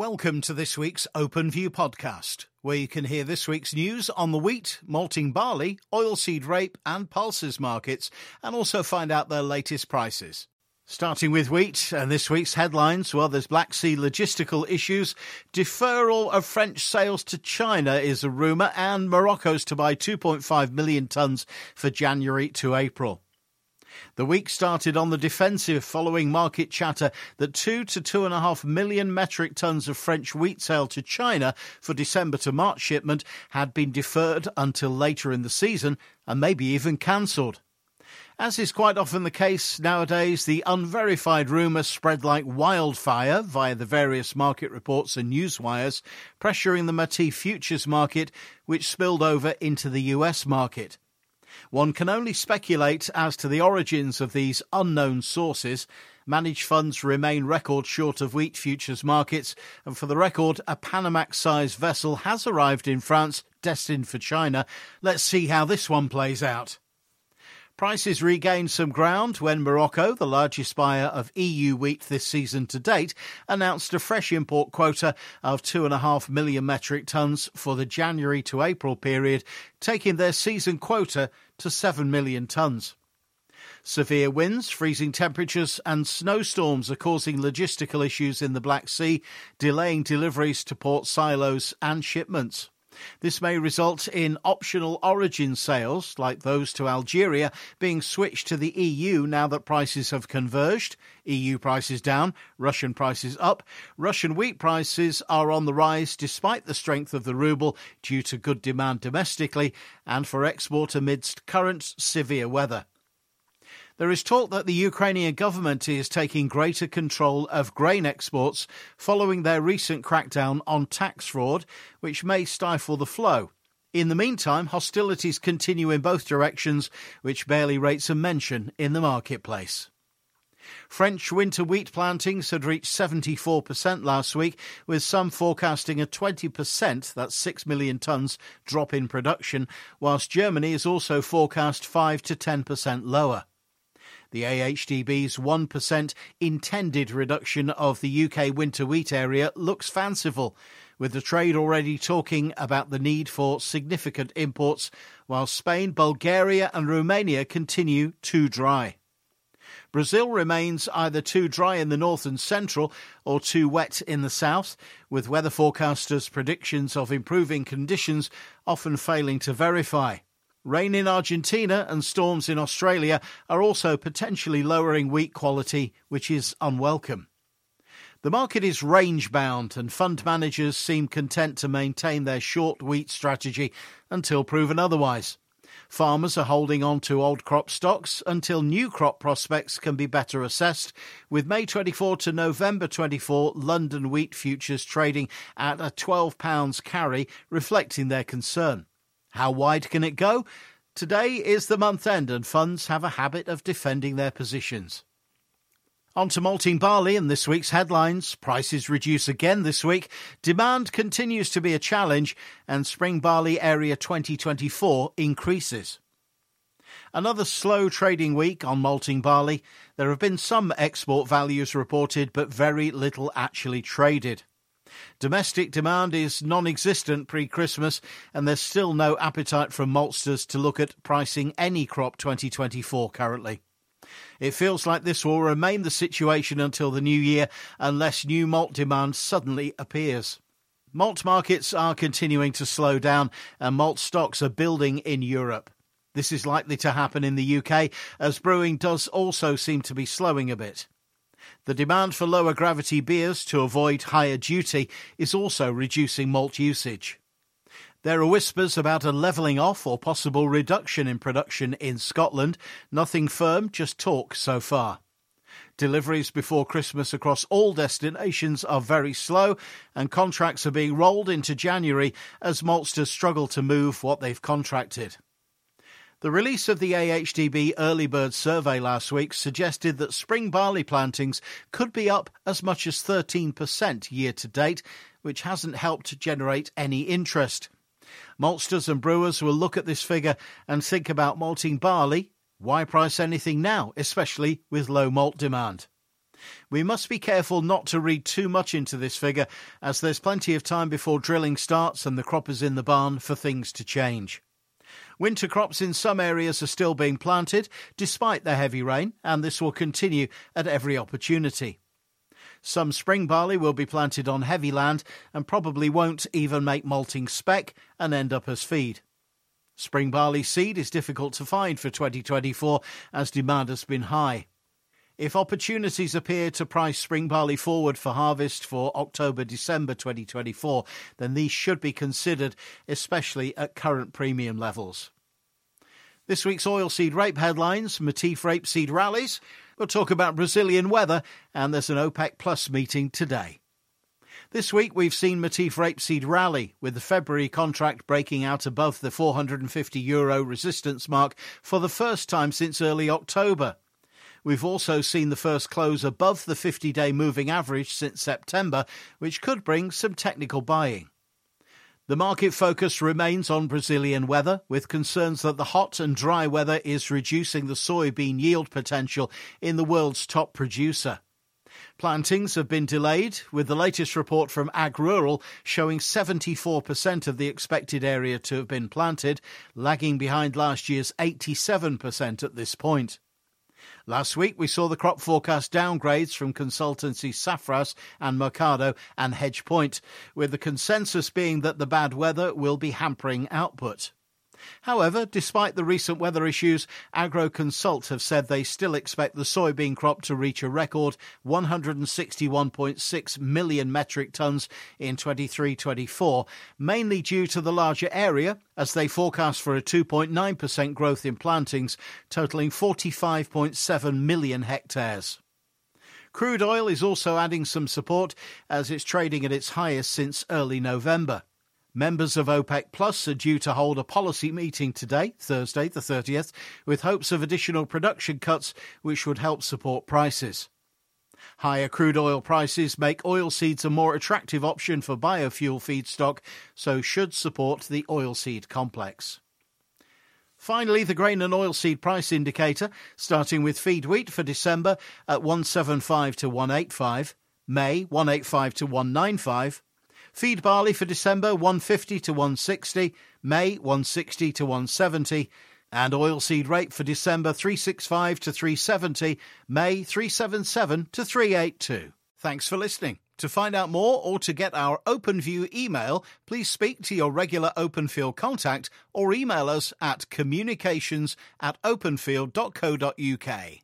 Welcome to this week's Open View podcast, where you can hear this week's news on the wheat, malting barley, oilseed rape, and pulses markets, and also find out their latest prices. Starting with wheat, and this week's headlines well, there's Black Sea logistical issues, deferral of French sales to China is a rumour, and Morocco's to buy 2.5 million tonnes for January to April. The week started on the defensive following market chatter that 2 to 2.5 million metric tons of French wheat sale to China for December to March shipment had been deferred until later in the season and maybe even cancelled. As is quite often the case nowadays, the unverified rumour spread like wildfire via the various market reports and newswires, pressuring the Matif futures market, which spilled over into the US market. One can only speculate as to the origins of these unknown sources. Managed funds remain record short of wheat futures markets, and for the record, a Panamax sized vessel has arrived in France destined for China. Let's see how this one plays out. Prices regained some ground when Morocco, the largest buyer of EU wheat this season to date, announced a fresh import quota of 2.5 million metric tonnes for the January to April period, taking their season quota to 7 million tonnes. Severe winds, freezing temperatures, and snowstorms are causing logistical issues in the Black Sea, delaying deliveries to port silos and shipments. This may result in optional origin sales, like those to Algeria, being switched to the EU now that prices have converged. EU prices down, Russian prices up. Russian wheat prices are on the rise despite the strength of the ruble due to good demand domestically and for export amidst current severe weather. There is talk that the Ukrainian government is taking greater control of grain exports following their recent crackdown on tax fraud, which may stifle the flow. In the meantime, hostilities continue in both directions, which barely rates a mention in the marketplace. French winter wheat plantings had reached 74% last week, with some forecasting a 20%, that's 6 million tonnes, drop in production, whilst Germany is also forecast 5 to 10% lower. The AHDB's 1% intended reduction of the UK winter wheat area looks fanciful, with the trade already talking about the need for significant imports, while Spain, Bulgaria, and Romania continue too dry. Brazil remains either too dry in the north and central or too wet in the south, with weather forecasters' predictions of improving conditions often failing to verify. Rain in Argentina and storms in Australia are also potentially lowering wheat quality, which is unwelcome. The market is range bound, and fund managers seem content to maintain their short wheat strategy until proven otherwise. Farmers are holding on to old crop stocks until new crop prospects can be better assessed, with May 24 to November 24 London wheat futures trading at a £12 carry, reflecting their concern. How wide can it go? Today is the month end, and funds have a habit of defending their positions. On to malting barley and this week's headlines. Prices reduce again this week. Demand continues to be a challenge, and spring barley area 2024 increases. Another slow trading week on malting barley. There have been some export values reported, but very little actually traded. Domestic demand is non existent pre Christmas, and there's still no appetite from maltsters to look at pricing any crop 2024 currently. It feels like this will remain the situation until the new year unless new malt demand suddenly appears. Malt markets are continuing to slow down and malt stocks are building in Europe. This is likely to happen in the UK as brewing does also seem to be slowing a bit. The demand for lower gravity beers to avoid higher duty is also reducing malt usage. There are whispers about a levelling off or possible reduction in production in Scotland. Nothing firm, just talk so far. Deliveries before Christmas across all destinations are very slow, and contracts are being rolled into January as maltsters struggle to move what they've contracted. The release of the AHDB Early Bird Survey last week suggested that spring barley plantings could be up as much as 13% year to date, which hasn't helped generate any interest. Maltsters and brewers will look at this figure and think about malting barley. Why price anything now, especially with low malt demand? We must be careful not to read too much into this figure, as there's plenty of time before drilling starts and the crop is in the barn for things to change. Winter crops in some areas are still being planted despite the heavy rain, and this will continue at every opportunity. Some spring barley will be planted on heavy land and probably won't even make malting spec and end up as feed. Spring barley seed is difficult to find for 2024 as demand has been high. If opportunities appear to price spring barley forward for harvest for October December 2024, then these should be considered, especially at current premium levels. This week's oilseed rape headlines Matif rapeseed rallies. We'll talk about Brazilian weather, and there's an OPEC Plus meeting today. This week we've seen Matif rapeseed rally, with the February contract breaking out above the 450 euro resistance mark for the first time since early October. We've also seen the first close above the 50 day moving average since September, which could bring some technical buying. The market focus remains on Brazilian weather, with concerns that the hot and dry weather is reducing the soybean yield potential in the world's top producer. Plantings have been delayed, with the latest report from AgRural showing 74% of the expected area to have been planted, lagging behind last year's 87% at this point. Last week, we saw the crop forecast downgrades from consultancy Safras and Mercado and Hedgepoint, with the consensus being that the bad weather will be hampering output. However, despite the recent weather issues, AgroConsult have said they still expect the soybean crop to reach a record 161.6 million metric tonnes in 23-24, mainly due to the larger area, as they forecast for a 2.9% growth in plantings, totalling 45.7 million hectares. Crude oil is also adding some support as it's trading at its highest since early November. Members of OPEC Plus are due to hold a policy meeting today, Thursday the 30th, with hopes of additional production cuts which would help support prices. Higher crude oil prices make oilseeds a more attractive option for biofuel feedstock, so should support the oilseed complex. Finally, the grain and oilseed price indicator, starting with feed wheat for December at 175 to 185, May 185 to 195, Feed barley for December 150 to 160, May 160 to 170, and oilseed rape for December 365 to 370, May 377 to 382. Thanks for listening. To find out more or to get our OpenView email, please speak to your regular Openfield contact or email us at communications at openfield.co.uk.